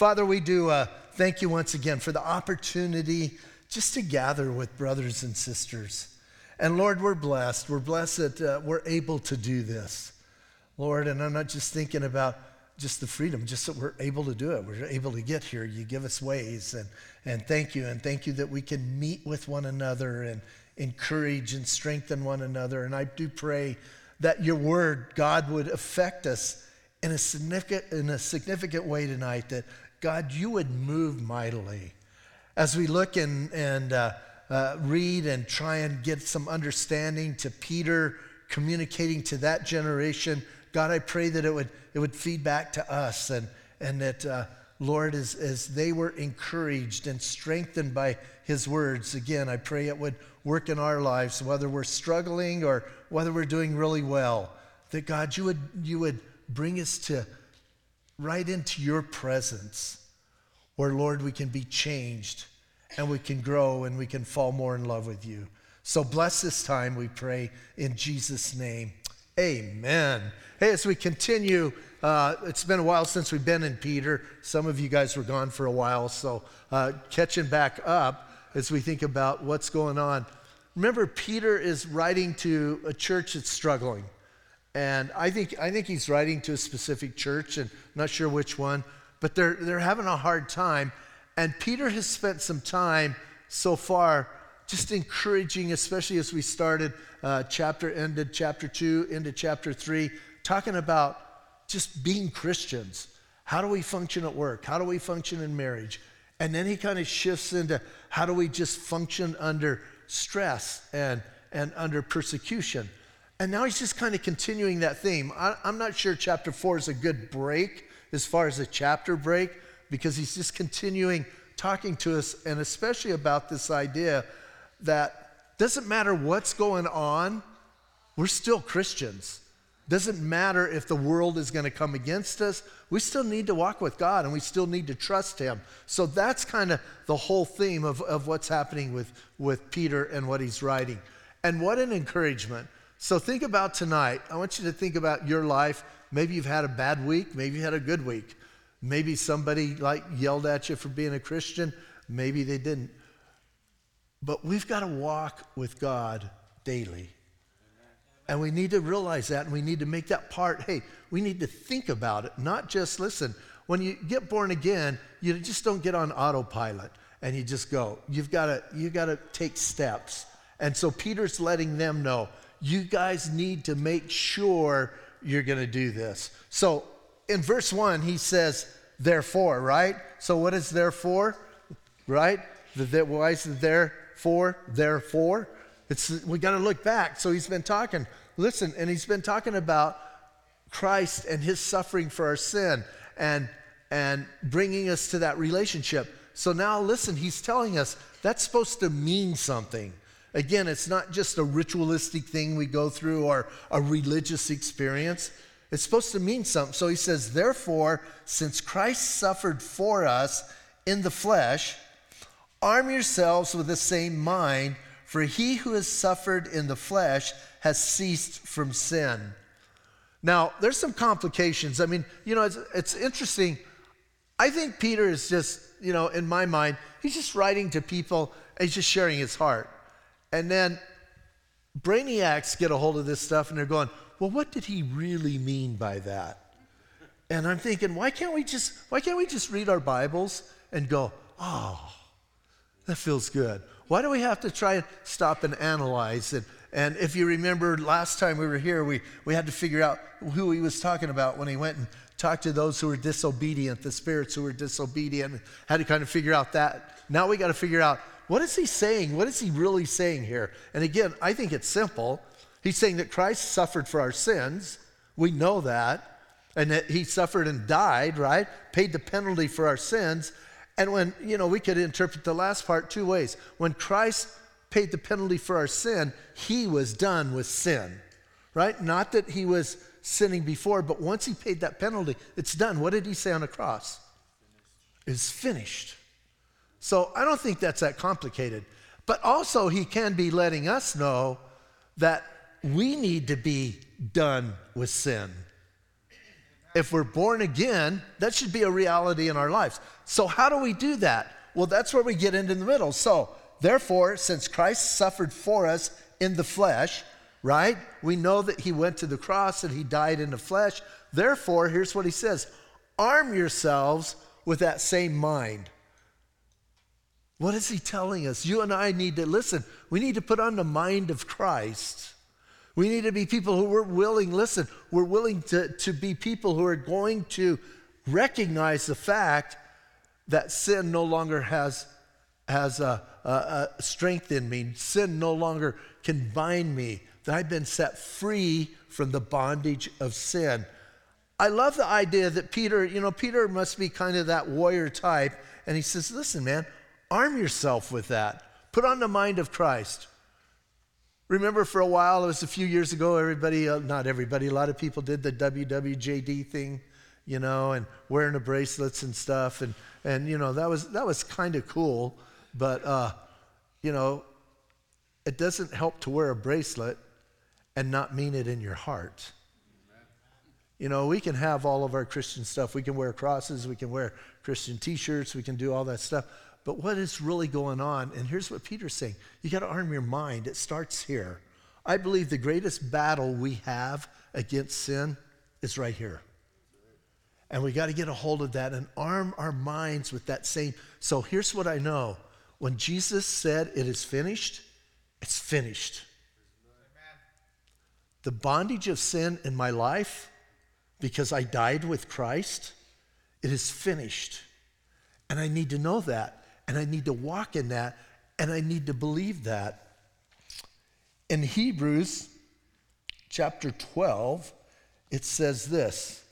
Father, we do uh, thank you once again for the opportunity just to gather with brothers and sisters. And Lord, we're blessed. We're blessed that uh, we're able to do this. Lord, and I'm not just thinking about just the freedom, just that we're able to do it. We're able to get here. You give us ways. And, and thank you. And thank you that we can meet with one another and encourage and strengthen one another. And I do pray that your word, God, would affect us in a significant, in a significant way tonight, that God, you would move mightily. As we look and, and uh, uh, read and try and get some understanding to Peter communicating to that generation, God, I pray that it would, it would feed back to us and, and that, uh, Lord, as, as they were encouraged and strengthened by his words, again, I pray it would work in our lives, whether we're struggling or whether we're doing really well, that God, you would, you would bring us to right into your presence where, Lord, we can be changed and we can grow and we can fall more in love with you. So bless this time, we pray, in Jesus' name. Amen. Hey, as we continue, uh, it's been a while since we've been in Peter. Some of you guys were gone for a while, so uh, catching back up as we think about what's going on. Remember, Peter is writing to a church that's struggling. And I think, I think he's writing to a specific church, and I'm not sure which one, but they're, they're having a hard time. And Peter has spent some time so far just encouraging, especially as we started uh, chapter, ended chapter two, into chapter three, talking about just being Christians. How do we function at work? How do we function in marriage? And then he kind of shifts into how do we just function under stress and, and under persecution. And now he's just kind of continuing that theme. I, am not sure chapter four is a good break as far as a chapter break because he's just continuing talking to us, and especially about this idea that doesn't matter what's going on, we're still Christians. Doesn't matter if the world is going to come against us, we still need to walk with God and we still need to trust Him. So that's kind of the whole theme of, of what's happening with, with Peter and what he's writing. And what an encouragement. So think about tonight. I want you to think about your life. Maybe you've had a bad week, maybe you had a good week. Maybe somebody like yelled at you for being a Christian, maybe they didn't. But we've got to walk with God daily. And we need to realize that and we need to make that part. Hey, we need to think about it, not just listen. When you get born again, you just don't get on autopilot and you just go. You've got to you've got to take steps. And so Peter's letting them know, you guys need to make sure you're going to do this. So in verse 1 he says therefore, right? So what is therefore? Right? The, the, why is it therefore? Therefore? It's, we got to look back. So he's been talking Listen, and he's been talking about Christ and his suffering for our sin and, and bringing us to that relationship. So now, listen, he's telling us that's supposed to mean something. Again, it's not just a ritualistic thing we go through or a religious experience. It's supposed to mean something. So he says, Therefore, since Christ suffered for us in the flesh, arm yourselves with the same mind, for he who has suffered in the flesh has ceased from sin. Now, there's some complications. I mean, you know, it's, it's interesting. I think Peter is just, you know, in my mind, he's just writing to people, he's just sharing his heart. And then brainiacs get a hold of this stuff and they're going, well, what did he really mean by that? And I'm thinking, why can't we just why can't we just read our Bibles and go, oh, that feels good? Why do we have to try and stop and analyze it? and if you remember last time we were here, we, we had to figure out who he was talking about when he went and talked to those who were disobedient, the spirits who were disobedient, had to kind of figure out that. Now we got to figure out what is he saying? What is he really saying here? And again, I think it's simple. He's saying that Christ suffered for our sins. We know that. And that he suffered and died, right? Paid the penalty for our sins. And when, you know, we could interpret the last part two ways. When Christ paid the penalty for our sin, he was done with sin, right? Not that he was sinning before, but once he paid that penalty, it's done. What did he say on the cross? It's finished. So I don't think that's that complicated. But also, he can be letting us know that we need to be done with sin. If we're born again, that should be a reality in our lives. So, how do we do that? Well, that's where we get into the middle. So, therefore, since Christ suffered for us in the flesh, right? We know that he went to the cross and he died in the flesh. Therefore, here's what he says arm yourselves with that same mind. What is he telling us? You and I need to listen. We need to put on the mind of Christ. We need to be people who are willing, listen, we're willing to, to be people who are going to recognize the fact that sin no longer has, has a, a, a strength in me. Sin no longer can bind me, that I've been set free from the bondage of sin. I love the idea that Peter, you know, Peter must be kind of that warrior type. And he says, listen, man, arm yourself with that. Put on the mind of Christ. Remember for a while, it was a few years ago, everybody, uh, not everybody, a lot of people did the WWJD thing, you know, and wearing the bracelets and stuff. And, and you know, that was, that was kind of cool. But, uh, you know, it doesn't help to wear a bracelet and not mean it in your heart. You know, we can have all of our Christian stuff. We can wear crosses, we can wear Christian t shirts, we can do all that stuff. But what is really going on? And here's what Peter's saying you got to arm your mind. It starts here. I believe the greatest battle we have against sin is right here. And we got to get a hold of that and arm our minds with that same. So here's what I know when Jesus said, It is finished, it's finished. The bondage of sin in my life, because I died with Christ, it is finished. And I need to know that and I need to walk in that, and I need to believe that. In Hebrews chapter 12, it says this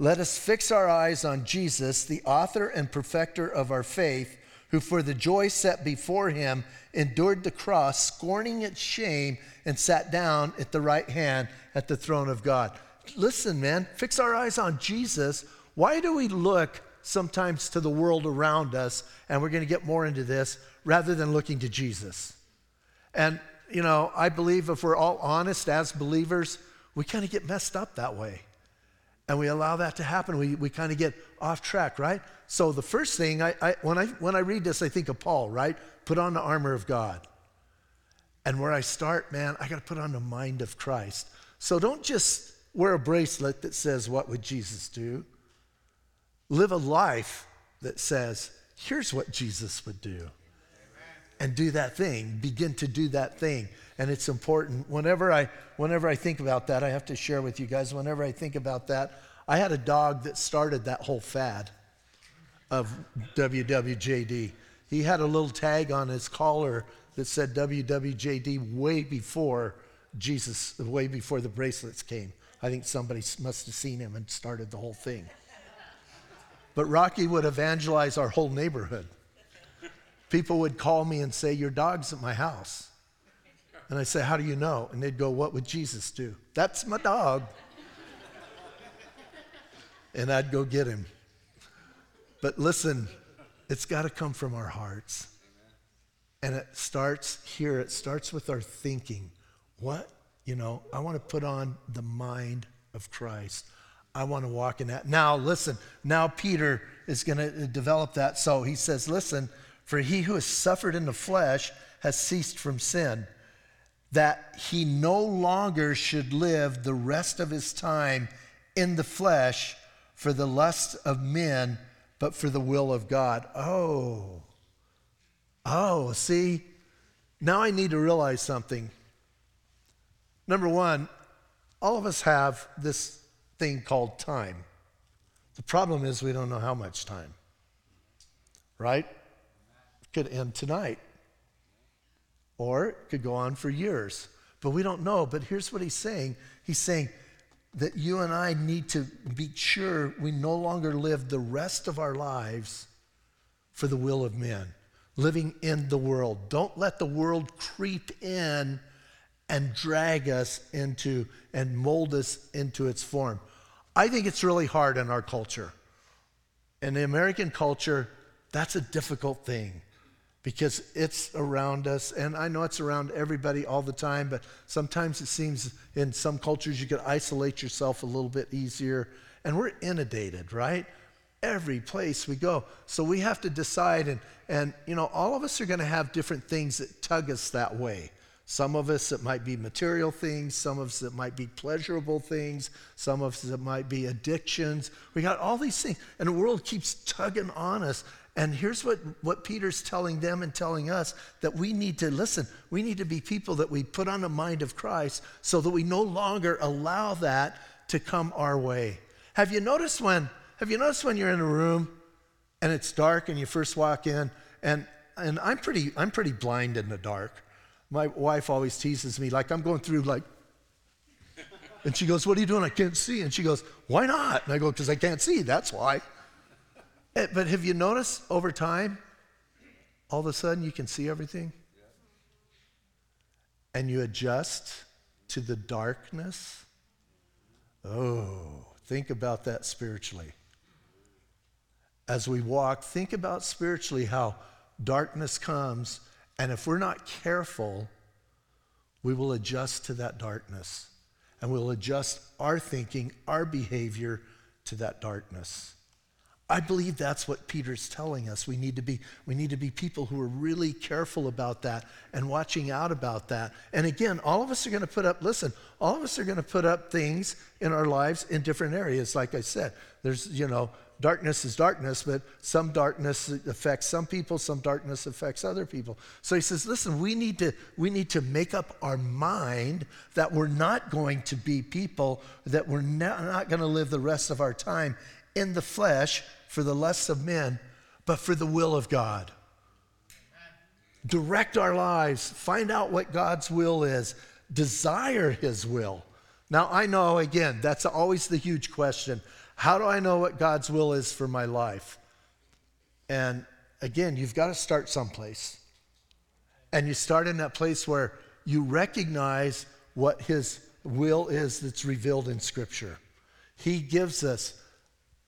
Let us fix our eyes on Jesus, the author and perfecter of our faith, who for the joy set before him endured the cross, scorning its shame, and sat down at the right hand at the throne of God. Listen, man, fix our eyes on Jesus. Why do we look sometimes to the world around us, and we're going to get more into this, rather than looking to Jesus. And, you know, I believe if we're all honest as believers, we kind of get messed up that way. And we allow that to happen. We, we kind of get off track, right? So the first thing, I, I, when, I, when I read this, I think of Paul, right? Put on the armor of God. And where I start, man, I got to put on the mind of Christ. So don't just wear a bracelet that says, What would Jesus do? Live a life that says, here's what Jesus would do. And do that thing, begin to do that thing. And it's important. Whenever I, whenever I think about that, I have to share with you guys, whenever I think about that, I had a dog that started that whole fad of WWJD. He had a little tag on his collar that said WWJD way before Jesus, way before the bracelets came. I think somebody must have seen him and started the whole thing. But Rocky would evangelize our whole neighborhood. People would call me and say, Your dog's at my house. And I'd say, How do you know? And they'd go, What would Jesus do? That's my dog. and I'd go get him. But listen, it's got to come from our hearts. And it starts here, it starts with our thinking. What? You know, I want to put on the mind of Christ. I want to walk in that. Now, listen, now Peter is going to uh, develop that. So he says, Listen, for he who has suffered in the flesh has ceased from sin, that he no longer should live the rest of his time in the flesh for the lust of men, but for the will of God. Oh, oh, see, now I need to realize something. Number one, all of us have this thing called time. The problem is we don't know how much time, right? Could end tonight, or it could go on for years, but we don't know. But here's what he's saying He's saying that you and I need to be sure we no longer live the rest of our lives for the will of men, living in the world. Don't let the world creep in and drag us into and mold us into its form. I think it's really hard in our culture. In the American culture, that's a difficult thing because it's around us. And I know it's around everybody all the time, but sometimes it seems in some cultures you can isolate yourself a little bit easier. and we're inundated, right? Every place we go. So we have to decide, and, and you know, all of us are going to have different things that tug us that way. Some of us, it might be material things. Some of us, it might be pleasurable things. Some of us, it might be addictions. We got all these things, and the world keeps tugging on us. And here's what, what Peter's telling them and telling us that we need to listen. We need to be people that we put on the mind of Christ so that we no longer allow that to come our way. Have you noticed when, have you noticed when you're in a room and it's dark and you first walk in? And, and I'm, pretty, I'm pretty blind in the dark. My wife always teases me, like I'm going through, like, and she goes, What are you doing? I can't see. And she goes, Why not? And I go, Because I can't see, that's why. Eh, but have you noticed over time, all of a sudden you can see everything? And you adjust to the darkness? Oh, think about that spiritually. As we walk, think about spiritually how darkness comes and if we're not careful, we will adjust to that darkness and we'll adjust our thinking, our behavior to that darkness. I believe that's what Peter's telling us. We need to be, we need to be people who are really careful about that and watching out about that. And again, all of us are going to put up, listen, all of us are going to put up things in our lives in different areas. Like I said, there's, you know, darkness is darkness, but some darkness affects some people, some darkness affects other people. So he says, listen, we need to, we need to make up our mind that we're not going to be people, that we're not, not going to live the rest of our time in the flesh for the lusts of men, but for the will of God. Direct our lives, find out what God's will is, desire his will. Now, I know, again, that's always the huge question. How do I know what God's will is for my life? And again, you've got to start someplace. And you start in that place where you recognize what His will is that's revealed in Scripture. He gives us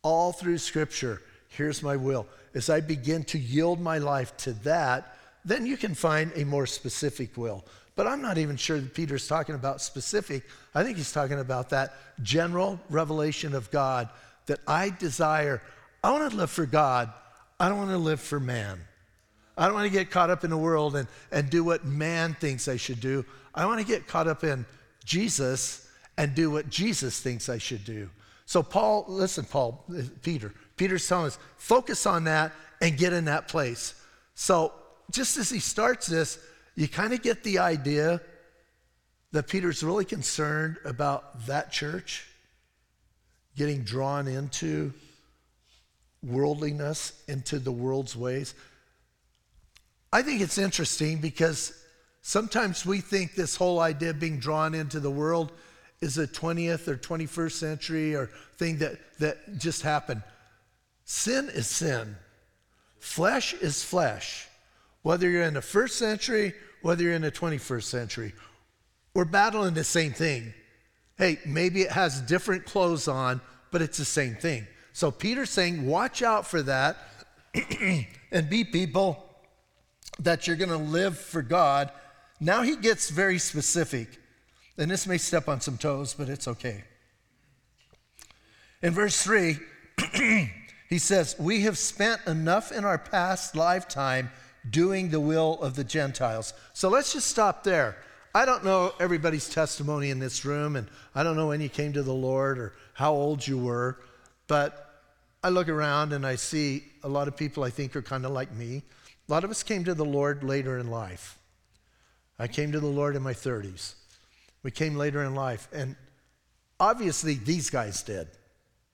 all through Scripture here's my will. As I begin to yield my life to that, then you can find a more specific will. But I'm not even sure that Peter's talking about specific. I think he's talking about that general revelation of God that I desire. I want to live for God. I don't want to live for man. I don't want to get caught up in the world and, and do what man thinks I should do. I want to get caught up in Jesus and do what Jesus thinks I should do. So, Paul, listen, Paul, eh, Peter, Peter's telling us, focus on that and get in that place. So, just as he starts this, you kind of get the idea that Peter's really concerned about that church getting drawn into worldliness, into the world's ways. I think it's interesting because sometimes we think this whole idea of being drawn into the world is a 20th or 21st century or thing that, that just happened. Sin is sin. Flesh is flesh. Whether you're in the first century, whether you're in the 21st century, we're battling the same thing. Hey, maybe it has different clothes on, but it's the same thing. So Peter's saying, watch out for that and be people that you're going to live for God. Now he gets very specific. And this may step on some toes, but it's okay. In verse 3, he says, We have spent enough in our past lifetime doing the will of the Gentiles. So let's just stop there. I don't know everybody's testimony in this room, and I don't know when you came to the Lord or how old you were, but I look around and I see a lot of people I think are kind of like me. A lot of us came to the Lord later in life. I came to the Lord in my 30s. We came later in life, and obviously these guys did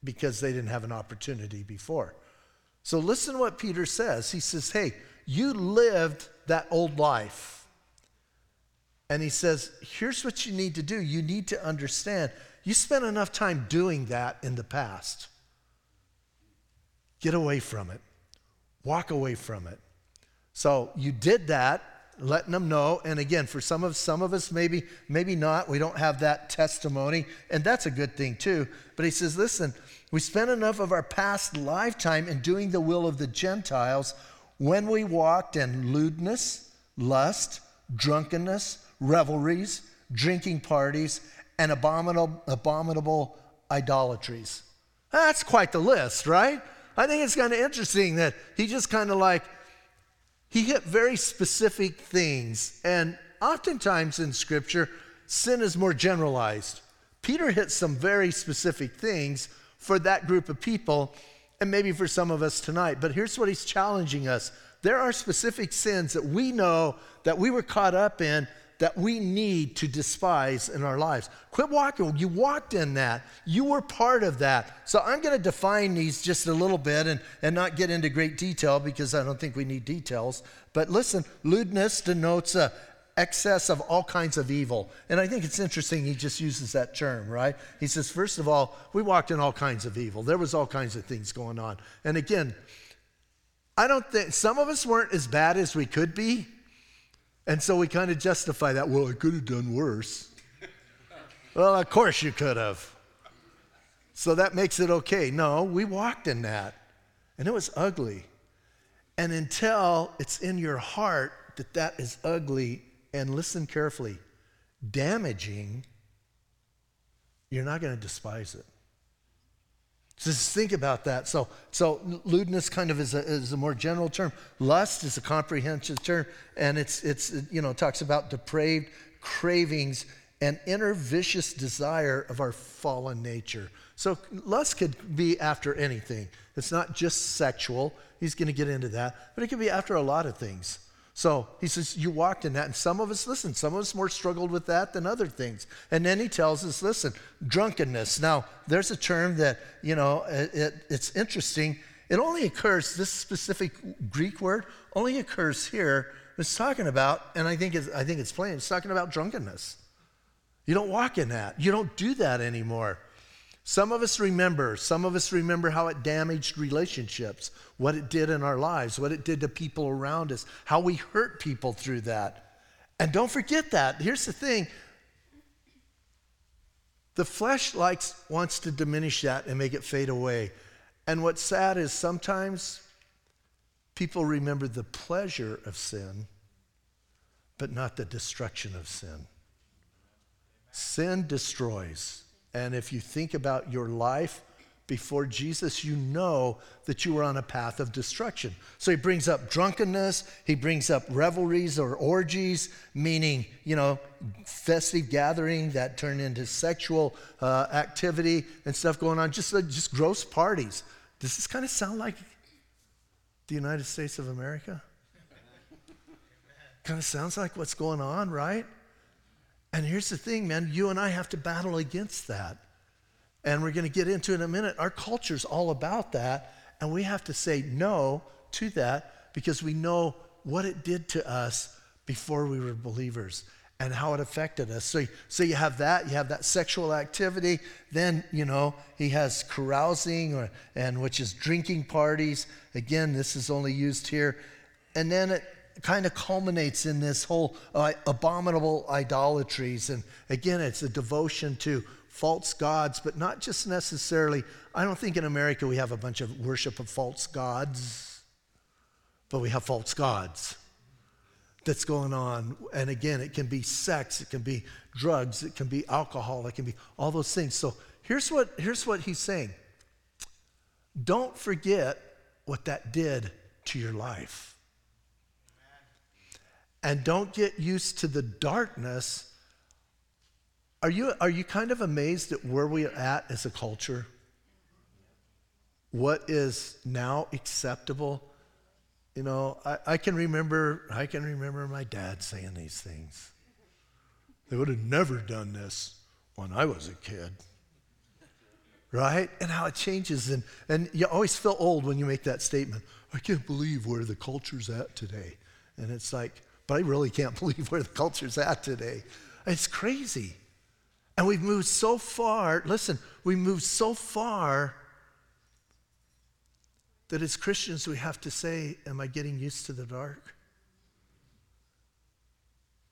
because they didn't have an opportunity before. So listen to what Peter says. He says, Hey, you lived that old life. And he says, here's what you need to do. You need to understand you spent enough time doing that in the past. Get away from it. Walk away from it. So you did that, letting them know. And again, for some of some of us, maybe, maybe not. We don't have that testimony, and that's a good thing too. But he says, listen, we spent enough of our past lifetime in doing the will of the Gentiles when we walked in lewdness, lust, drunkenness, revelries, drinking parties, and abominable, abominable idolatries. That's quite the list, right? I think it's kind of interesting that he just kind of like, he hit very specific things. And oftentimes in Scripture, sin is more generalized. Peter hit some very specific things for that group of people, and maybe for some of us tonight. But here's what he's challenging us there are specific sins that we know that we were caught up in that we need to despise in our lives. Quit walking. You walked in that. You were part of that. So I'm going to define these just a little bit and, and not get into great detail because I don't think we need details. But listen, lewdness denotes a excess of all kinds of evil. And I think it's interesting he just uses that term, right? He says, first of all, we walked in all kinds of evil. There was all kinds of things going on. And again, I don't think some of us weren't as bad as we could be. And so we kind of justify that. Well, I could have done worse. well, of course you could have. So that makes it okay. No, we walked in that. And it was ugly. And until it's in your heart that that is ugly, and listen carefully, damaging, you're not going to despise it. Just think about that. So, so lewdness kind of is a, is a more general term. Lust is a comprehensive term, and it's, it's you know, talks about depraved cravings and inner vicious desire of our fallen nature. So lust could be after anything. It's not just sexual. He's going to get into that, but it could be after a lot of things. So he says, You walked in that. And some of us, listen, some of us more struggled with that than other things. And then he tells us, Listen, drunkenness. Now, there's a term that, you know, it, it, it's interesting. It only occurs, this specific Greek word only occurs here. It's talking about, and I think it's, I think it's plain, it's talking about drunkenness. You don't walk in that. You don't do that anymore. Some of us remember, some of us remember how it damaged relationships, what it did in our lives, what it did to people around us, how we hurt people through that. And don't forget that. Here's the thing the flesh likes, wants to diminish that and make it fade away. And what's sad is sometimes people remember the pleasure of sin, but not the destruction of sin. Sin destroys. And if you think about your life before Jesus, you know that you were on a path of destruction. So he brings up drunkenness, he brings up revelries or orgies, meaning, you know, festive gathering that turn into sexual uh, activity and stuff going on, just, uh, just gross parties. Does this kind of sound like the United States of America? kind of sounds like what's going on, right? And here's the thing, man, you and I have to battle against that. And we're going to get into it in a minute. Our culture's all about that. And we have to say no to that because we know what it did to us before we were believers and how it affected us. So, so you have that, you have that sexual activity. Then, you know, he has carousing, or, and which is drinking parties. Again, this is only used here. And then it, kind of culminates in this whole uh, abominable idolatries. And again, it's a devotion to false gods, but not just necessarily. I don't think in America we have a bunch of worship of false gods, but we have false gods that's going on. And again, it can be sex, it can be drugs, it can be alcohol, it can be all those things. So here's what, here's what he's saying don't forget what that did to your life and don't get used to the darkness. Are you, are you kind of amazed at where we're at as a culture? What is now acceptable? You know, I, I can remember I can remember my dad saying these things. They would have never done this when I was a kid. Right? And how it changes. And, and you always feel old when you make that statement. I can't believe where the culture's at today. And it's like, but I really can't believe where the culture's at today. It's crazy. And we've moved so far, listen, we've moved so far that as Christians we have to say, Am I getting used to the dark?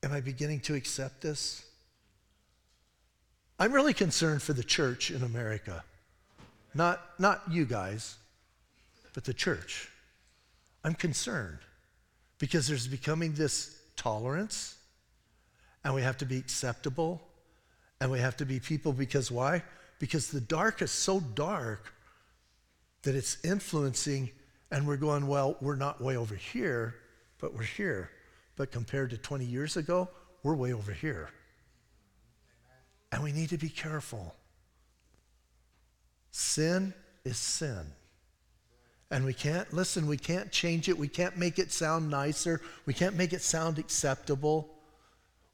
Am I beginning to accept this? I'm really concerned for the church in America. Not, not you guys, but the church. I'm concerned because there's becoming this tolerance, and we have to be acceptable, and we have to be people because why? Because the dark is so dark that it's influencing, and we're going, well, we're not way over here, but we're here. But compared to 20 years ago, we're way over here. And we need to be careful. Sin is sin. And we can't, listen, we can't change it. We can't make it sound nicer. We can't make it sound acceptable.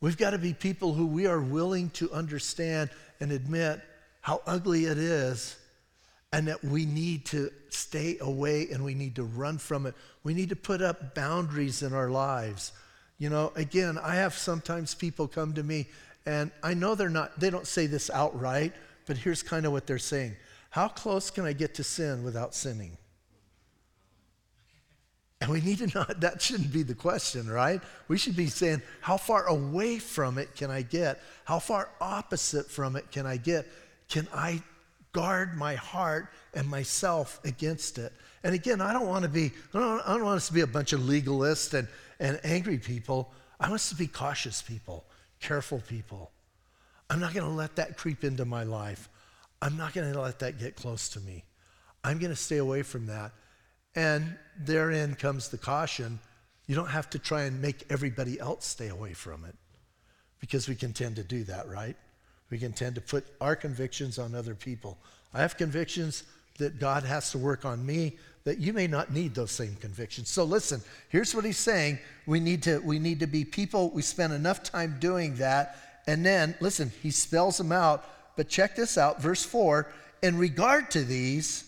We've got to be people who we are willing to understand and admit how ugly it is and that we need to stay away and we need to run from it. We need to put up boundaries in our lives. You know, again, I have sometimes people come to me and I know they're not, they don't say this outright, but here's kind of what they're saying How close can I get to sin without sinning? And we need to know that shouldn't be the question, right? We should be saying, how far away from it can I get? How far opposite from it can I get? Can I guard my heart and myself against it? And again, I don't want to be, I don't, I don't want us to be a bunch of legalists and, and angry people. I want us to be cautious people, careful people. I'm not going to let that creep into my life. I'm not going to let that get close to me. I'm going to stay away from that. And therein comes the caution you don't have to try and make everybody else stay away from it because we can tend to do that, right? We can tend to put our convictions on other people. I have convictions that God has to work on me that you may not need those same convictions. So listen, here's what he's saying. We need to we need to be people we spend enough time doing that and then listen, he spells them out, but check this out verse 4, in regard to these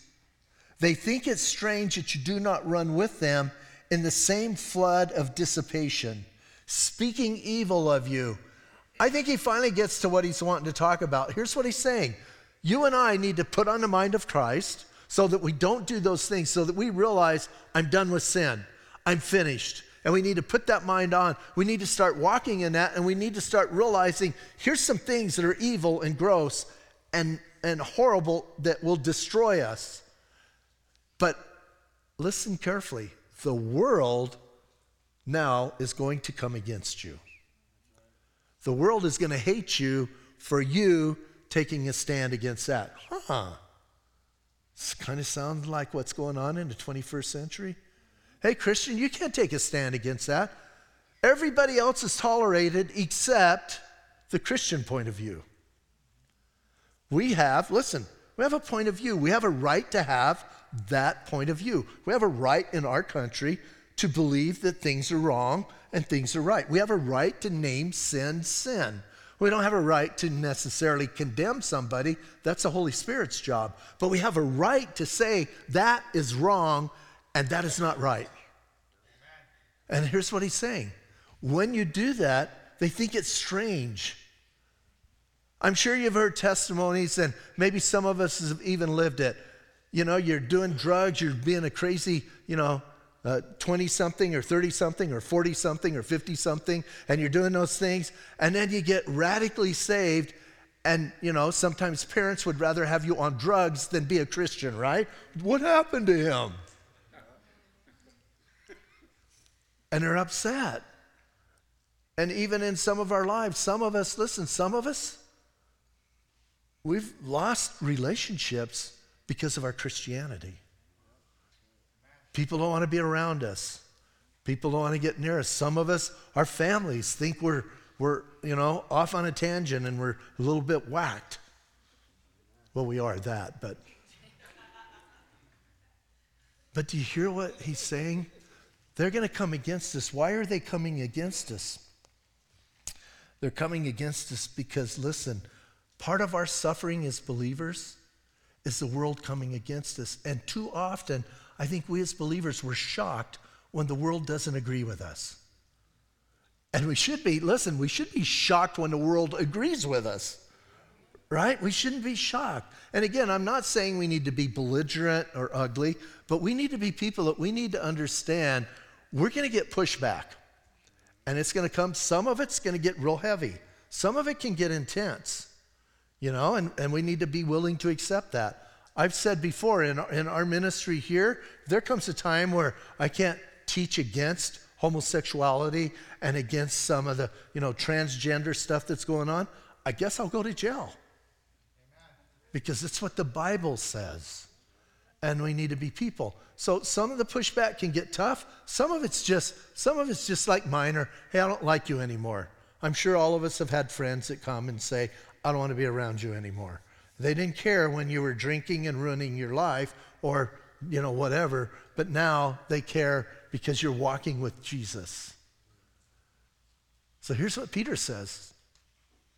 they think it strange that you do not run with them in the same flood of dissipation, speaking evil of you. I think he finally gets to what he's wanting to talk about. Here's what he's saying You and I need to put on the mind of Christ so that we don't do those things, so that we realize I'm done with sin, I'm finished. And we need to put that mind on. We need to start walking in that, and we need to start realizing here's some things that are evil and gross and, and horrible that will destroy us. But listen carefully the world now is going to come against you. The world is going to hate you for you taking a stand against that. Huh. This kind of sounds like what's going on in the 21st century. Hey, Christian, you can't take a stand against that. Everybody else is tolerated except the Christian point of view. We have, listen, we have a point of view. We have a right to have that point of view. We have a right in our country to believe that things are wrong and things are right. We have a right to name sin sin. We don't have a right to necessarily condemn somebody. That's the Holy Spirit's job. But we have a right to say that is wrong and that is not right. And here's what he's saying when you do that, they think it's strange. I'm sure you've heard testimonies, and maybe some of us have even lived it you know, you're doing drugs, you're being a crazy, you know, 20 uh, something or 30 something or 40 something or 50 something, and you're doing those things, and then you get radically saved. And, you know, sometimes parents would rather have you on drugs than be a Christian, right? What happened to him? And they're upset. And even in some of our lives, some of us, listen, some of us, we've lost relationships because of our Christianity. People don't want to be around us. People don't want to get near us. Some of us, our families, think we're, we're you know, off on a tangent and we're a little bit whacked. Well, we are that, but. But do you hear what he's saying? They're going to come against us. Why are they coming against us? They're coming against us because, listen, part of our suffering as believers is the world coming against us. And too often, I think we as believers were shocked when the world doesn't agree with us. And we should be, listen, we should be shocked when the world agrees with us, right? We shouldn't be shocked. And again, I'm not saying we need to be belligerent or ugly, but we need to be people that we need to understand we're going to get pushback. And it's going to come, some of it's going to get real heavy, some of it can get intense you know, and, and we need to be willing to accept that. I've said before in, in our ministry here, there comes a time where I can't teach against homosexuality and against some of the, you know, transgender stuff that's going on. I guess I'll go to jail. Because it's what the Bible says. and we need to be people. So some of the pushback can get tough. Some of it's just some of it's just like minor. Hey, I don't like you anymore. I'm sure all of us have had friends that come and say, I don't want to be around you anymore. They didn't care when you were drinking and ruining your life or, you know, whatever, but now they care because you're walking with Jesus. So here's what Peter says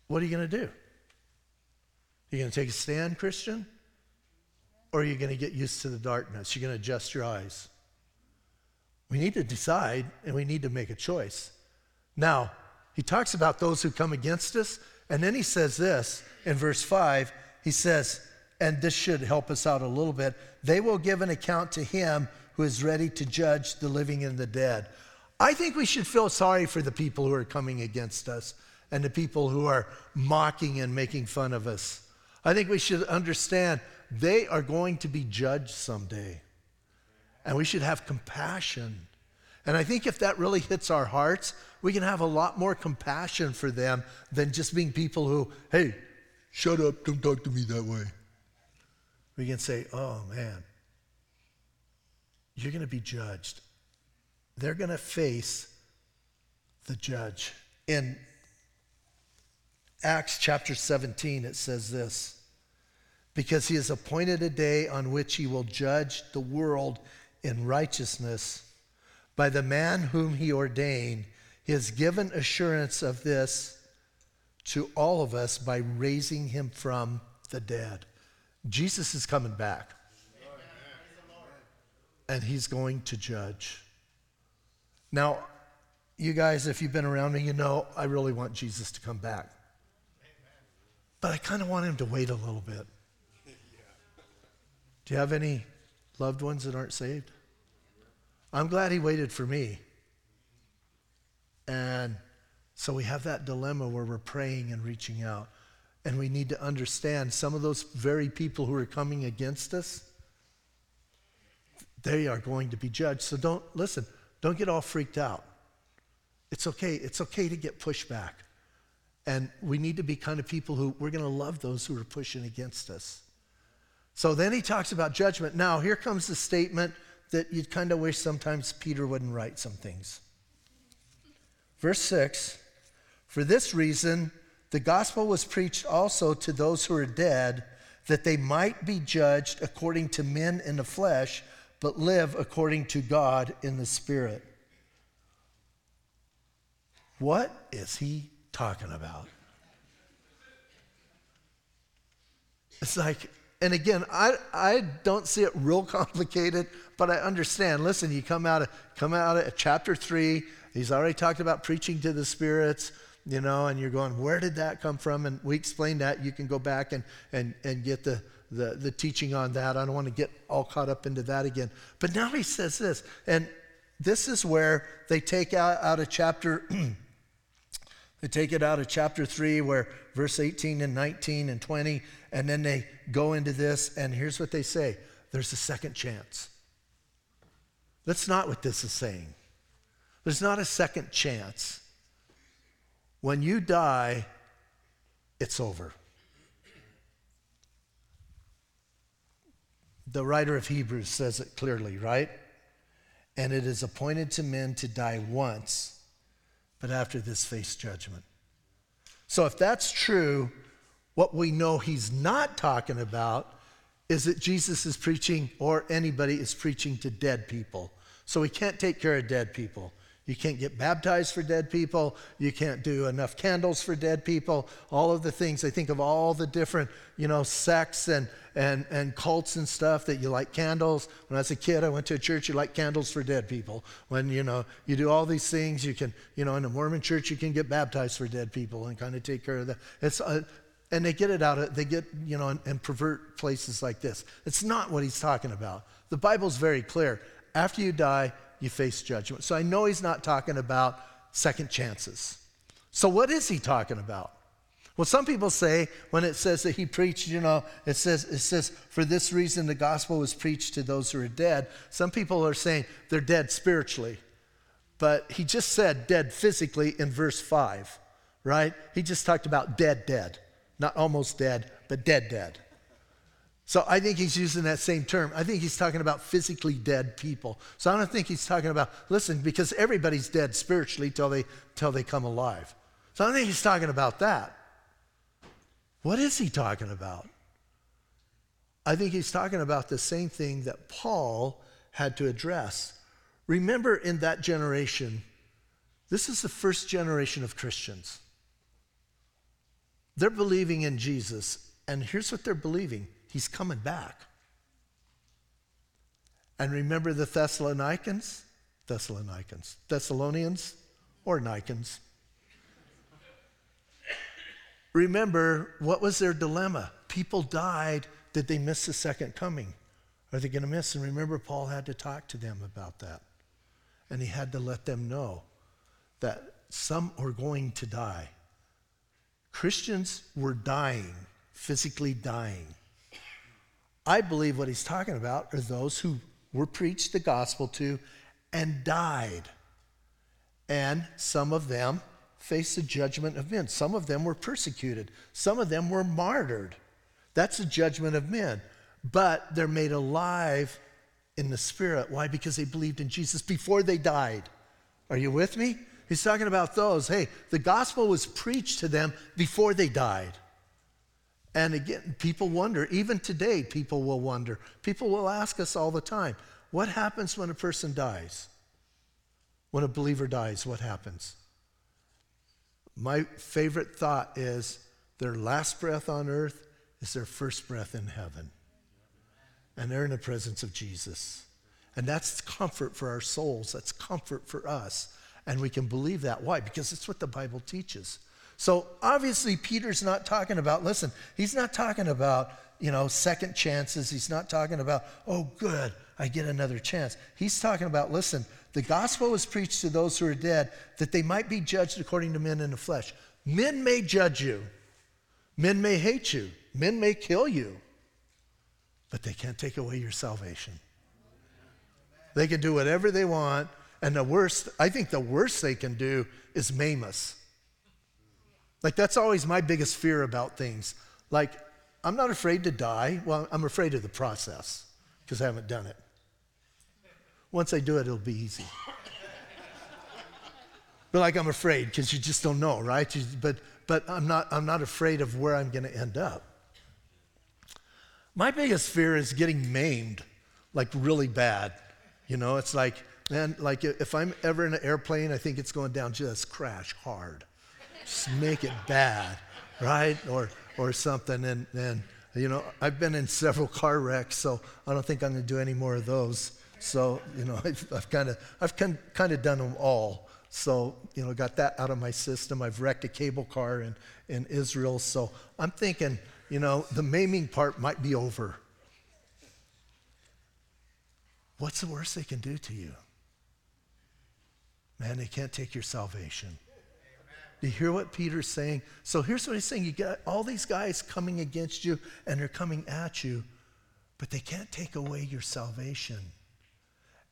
What are you going to do? Are you going to take a stand, Christian? Or are you going to get used to the darkness? You're going to adjust your eyes. We need to decide and we need to make a choice. Now, he talks about those who come against us, and then he says this in verse 5 he says, and this should help us out a little bit they will give an account to him who is ready to judge the living and the dead. I think we should feel sorry for the people who are coming against us and the people who are mocking and making fun of us. I think we should understand they are going to be judged someday. And we should have compassion. And I think if that really hits our hearts, we can have a lot more compassion for them than just being people who, hey, Shut up, don't talk to me that way. We can say, oh man, you're going to be judged. They're going to face the judge. In Acts chapter 17, it says this because he has appointed a day on which he will judge the world in righteousness by the man whom he ordained. He has given assurance of this to all of us by raising him from the dead. Jesus is coming back. And he's going to judge. Now, you guys, if you've been around me, you know I really want Jesus to come back. But I kind of want him to wait a little bit. Do you have any loved ones that aren't saved? I'm glad he waited for me. And so we have that dilemma where we're praying and reaching out. And we need to understand some of those very people who are coming against us, they are going to be judged. So don't, listen, don't get all freaked out. It's okay. It's okay to get pushback. And we need to be kind of people who we're going to love those who are pushing against us. So then he talks about judgment. Now, here comes the statement that you'd kind of wish sometimes Peter wouldn't write some things. Verse 6 for this reason, the gospel was preached also to those who are dead, that they might be judged according to men in the flesh, but live according to God in the spirit. What is he talking about? It's like, and again, I, I don't see it real complicated, but I understand. Listen, you come out of come out of chapter three. He's already talked about preaching to the spirits you know, and you're going, where did that come from? And we explained that. You can go back and, and, and get the, the, the teaching on that. I don't want to get all caught up into that again. But now he says this, and this is where they take out, out of chapter, they take it out of chapter 3, where verse 18 and 19 and 20, and then they go into this, and here's what they say there's a second chance. That's not what this is saying. There's not a second chance. When you die, it's over. The writer of Hebrews says it clearly, right? And it is appointed to men to die once, but after this face judgment. So if that's true, what we know he's not talking about is that Jesus is preaching, or anybody is preaching to dead people. So we can't take care of dead people. You can't get baptized for dead people. You can't do enough candles for dead people. All of the things. I think of all the different, you know, sects and, and, and cults and stuff that you light candles. When I was a kid, I went to a church, you light candles for dead people. When, you know, you do all these things, you can, you know, in a Mormon church, you can get baptized for dead people and kind of take care of that. It's, uh, and they get it out of, they get, you know, and, and pervert places like this. It's not what he's talking about. The Bible's very clear. After you die, you face judgment. So I know he's not talking about second chances. So what is he talking about? Well, some people say when it says that he preached, you know, it says it says for this reason the gospel was preached to those who are dead. Some people are saying they're dead spiritually. But he just said dead physically in verse 5, right? He just talked about dead dead. Not almost dead, but dead dead. So I think he's using that same term. I think he's talking about physically dead people. So I don't think he's talking about, listen, because everybody's dead spiritually till they, till they come alive. So I don't think he's talking about that. What is he talking about? I think he's talking about the same thing that Paul had to address. Remember, in that generation, this is the first generation of Christians. They're believing in Jesus, and here's what they're believing He's coming back. And remember the Thessalonians? Thessalonians. Thessalonians or Nicans. Remember, what was their dilemma? People died. Did they miss the second coming? Are they going to miss? And remember, Paul had to talk to them about that. And he had to let them know that some are going to die. Christians were dying, physically dying. I believe what he's talking about are those who were preached the gospel to and died. And some of them faced the judgment of men. Some of them were persecuted. Some of them were martyred. That's the judgment of men. But they're made alive in the spirit. Why? Because they believed in Jesus before they died. Are you with me? He's talking about those. Hey, the gospel was preached to them before they died. And again, people wonder, even today, people will wonder. People will ask us all the time what happens when a person dies? When a believer dies, what happens? My favorite thought is their last breath on earth is their first breath in heaven. And they're in the presence of Jesus. And that's comfort for our souls, that's comfort for us. And we can believe that. Why? Because it's what the Bible teaches. So obviously, Peter's not talking about, listen, he's not talking about, you know, second chances. He's not talking about, oh, good, I get another chance. He's talking about, listen, the gospel was preached to those who are dead that they might be judged according to men in the flesh. Men may judge you, men may hate you, men may kill you, but they can't take away your salvation. They can do whatever they want. And the worst, I think the worst they can do is maim us. Like, that's always my biggest fear about things. Like, I'm not afraid to die. Well, I'm afraid of the process because I haven't done it. Once I do it, it'll be easy. but like, I'm afraid because you just don't know, right? You, but but I'm not, I'm not afraid of where I'm going to end up. My biggest fear is getting maimed, like really bad. You know, it's like, man, like if I'm ever in an airplane, I think it's going down, just crash hard just make it bad, right? Or, or something. And, and, you know, I've been in several car wrecks, so I don't think I'm going to do any more of those. So, you know, I've kind of I've kind of done them all. So, you know, got that out of my system. I've wrecked a cable car in, in Israel. So I'm thinking, you know, the maiming part might be over. What's the worst they can do to you? Man, they can't take your salvation. Do you hear what Peter's saying? So here's what he's saying. You got all these guys coming against you and they're coming at you, but they can't take away your salvation.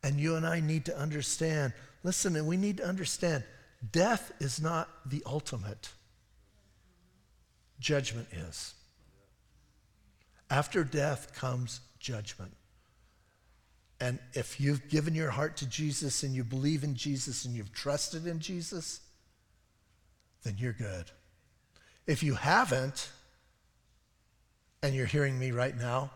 And you and I need to understand listen, and we need to understand death is not the ultimate, judgment is. After death comes judgment. And if you've given your heart to Jesus and you believe in Jesus and you've trusted in Jesus, then you're good. If you haven't, and you're hearing me right now,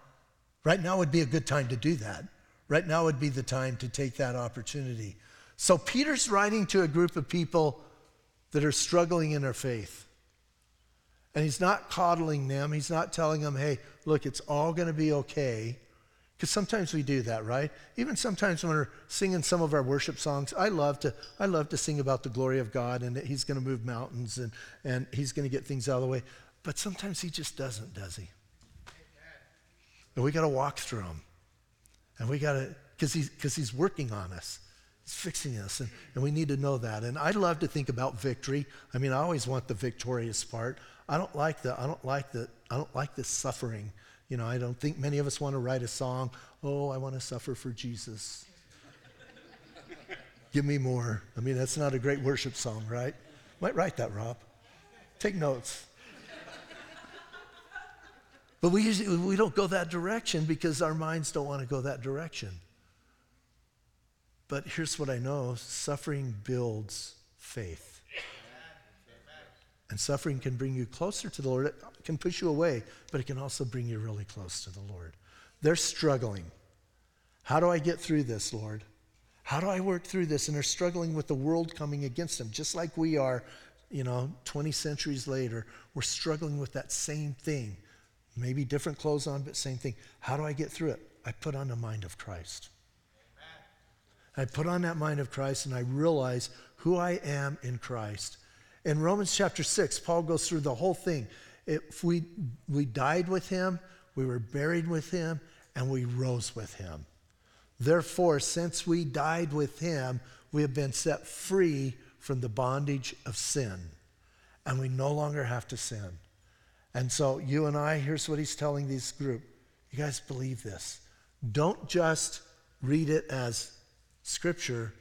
right now would be a good time to do that. Right now would be the time to take that opportunity. So Peter's writing to a group of people that are struggling in their faith. And he's not coddling them. He's not telling them, hey, look, it's all going to be okay. Because sometimes we do that, right? Even sometimes when we're singing some of our worship songs, I love to, I love to sing about the glory of God and that He's going to move mountains and, and He's going to get things out of the way. But sometimes He just doesn't, does He? And we got to walk through them. And we got to, because he's, cause he's working on us. He's fixing us, and, and we need to know that. And I love to think about victory. I mean, I always want the victorious part. I don't like the, I don't like the, I don't like the suffering you know, I don't think many of us want to write a song, oh, I want to suffer for Jesus. Give me more. I mean, that's not a great worship song, right? Might write that, Rob. Take notes. But we, usually, we don't go that direction because our minds don't want to go that direction. But here's what I know suffering builds faith. And suffering can bring you closer to the Lord. It can push you away, but it can also bring you really close to the Lord. They're struggling. How do I get through this, Lord? How do I work through this? And they're struggling with the world coming against them, just like we are, you know, 20 centuries later. We're struggling with that same thing. Maybe different clothes on, but same thing. How do I get through it? I put on the mind of Christ. I put on that mind of Christ and I realize who I am in Christ. In Romans chapter 6, Paul goes through the whole thing. If we, we died with him, we were buried with him, and we rose with him. Therefore, since we died with him, we have been set free from the bondage of sin, and we no longer have to sin. And so, you and I, here's what he's telling this group you guys believe this. Don't just read it as scripture,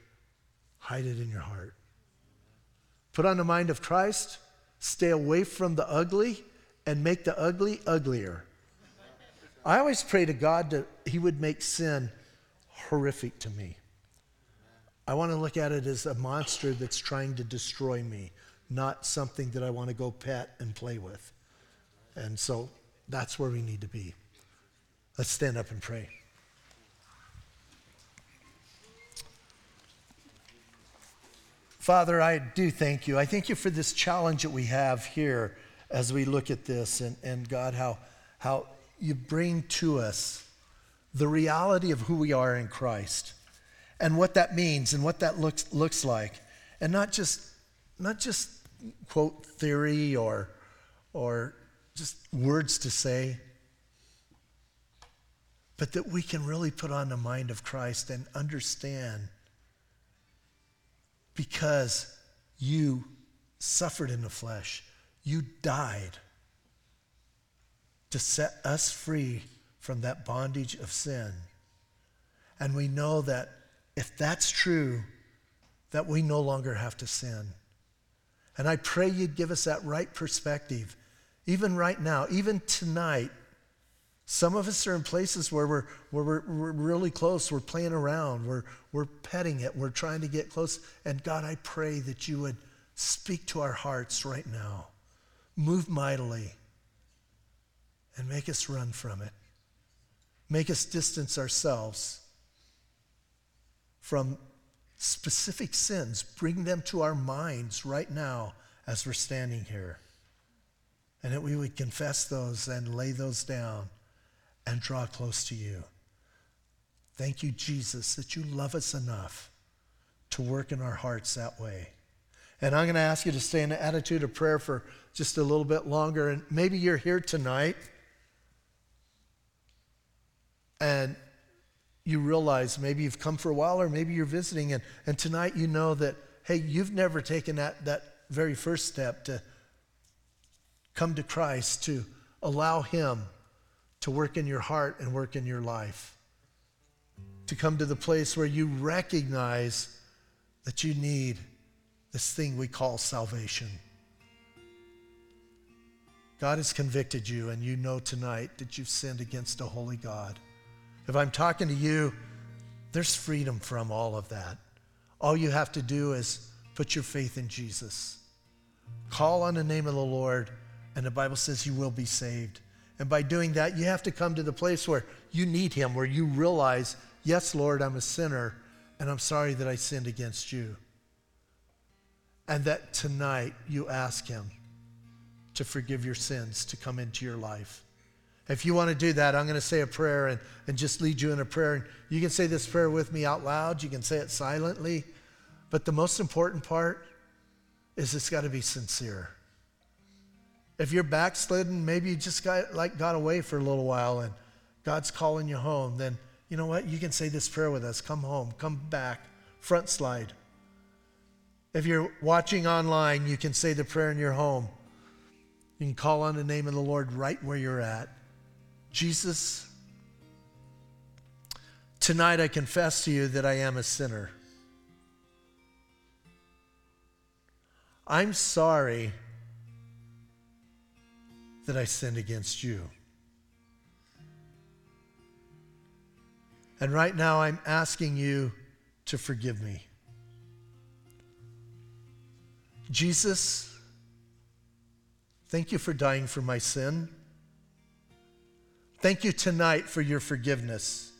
hide it in your heart. Put on the mind of Christ, stay away from the ugly, and make the ugly uglier. I always pray to God that He would make sin horrific to me. I want to look at it as a monster that's trying to destroy me, not something that I want to go pet and play with. And so that's where we need to be. Let's stand up and pray. Father, I do thank you. I thank you for this challenge that we have here as we look at this, and, and God, how, how you bring to us the reality of who we are in Christ and what that means and what that looks, looks like. And not just, not just quote theory or, or just words to say, but that we can really put on the mind of Christ and understand because you suffered in the flesh. You died to set us free from that bondage of sin. And we know that if that's true, that we no longer have to sin. And I pray you'd give us that right perspective, even right now, even tonight. Some of us are in places where we're, where we're, we're really close. We're playing around. We're, we're petting it. We're trying to get close. And God, I pray that you would speak to our hearts right now. Move mightily and make us run from it. Make us distance ourselves from specific sins. Bring them to our minds right now as we're standing here. And that we would confess those and lay those down and draw close to you. Thank you, Jesus, that you love us enough to work in our hearts that way. And I'm going to ask you to stay in an attitude of prayer for just a little bit longer. And maybe you're here tonight and you realize maybe you've come for a while or maybe you're visiting, and, and tonight you know that, hey, you've never taken that, that very first step to come to Christ, to allow Him to work in your heart and work in your life. To come to the place where you recognize that you need this thing we call salvation. God has convicted you, and you know tonight that you've sinned against a holy God. If I'm talking to you, there's freedom from all of that. All you have to do is put your faith in Jesus. Call on the name of the Lord, and the Bible says you will be saved. And by doing that, you have to come to the place where you need Him, where you realize, yes, Lord, I'm a sinner, and I'm sorry that I sinned against you. And that tonight you ask Him to forgive your sins, to come into your life. If you want to do that, I'm going to say a prayer and, and just lead you in a prayer. And you can say this prayer with me out loud, you can say it silently. But the most important part is it's got to be sincere. If you're backslidden, maybe you just got like got away for a little while and God's calling you home, then you know what? You can say this prayer with us. Come home, come back, front slide. If you're watching online, you can say the prayer in your home. You can call on the name of the Lord right where you're at. Jesus, tonight I confess to you that I am a sinner. I'm sorry that I sinned against you. And right now, I'm asking you to forgive me. Jesus, thank you for dying for my sin. Thank you tonight for your forgiveness.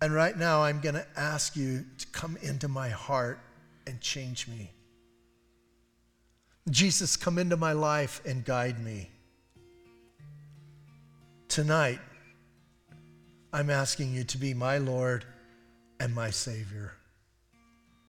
And right now, I'm going to ask you to come into my heart and change me. Jesus, come into my life and guide me. Tonight, I'm asking you to be my Lord and my Savior.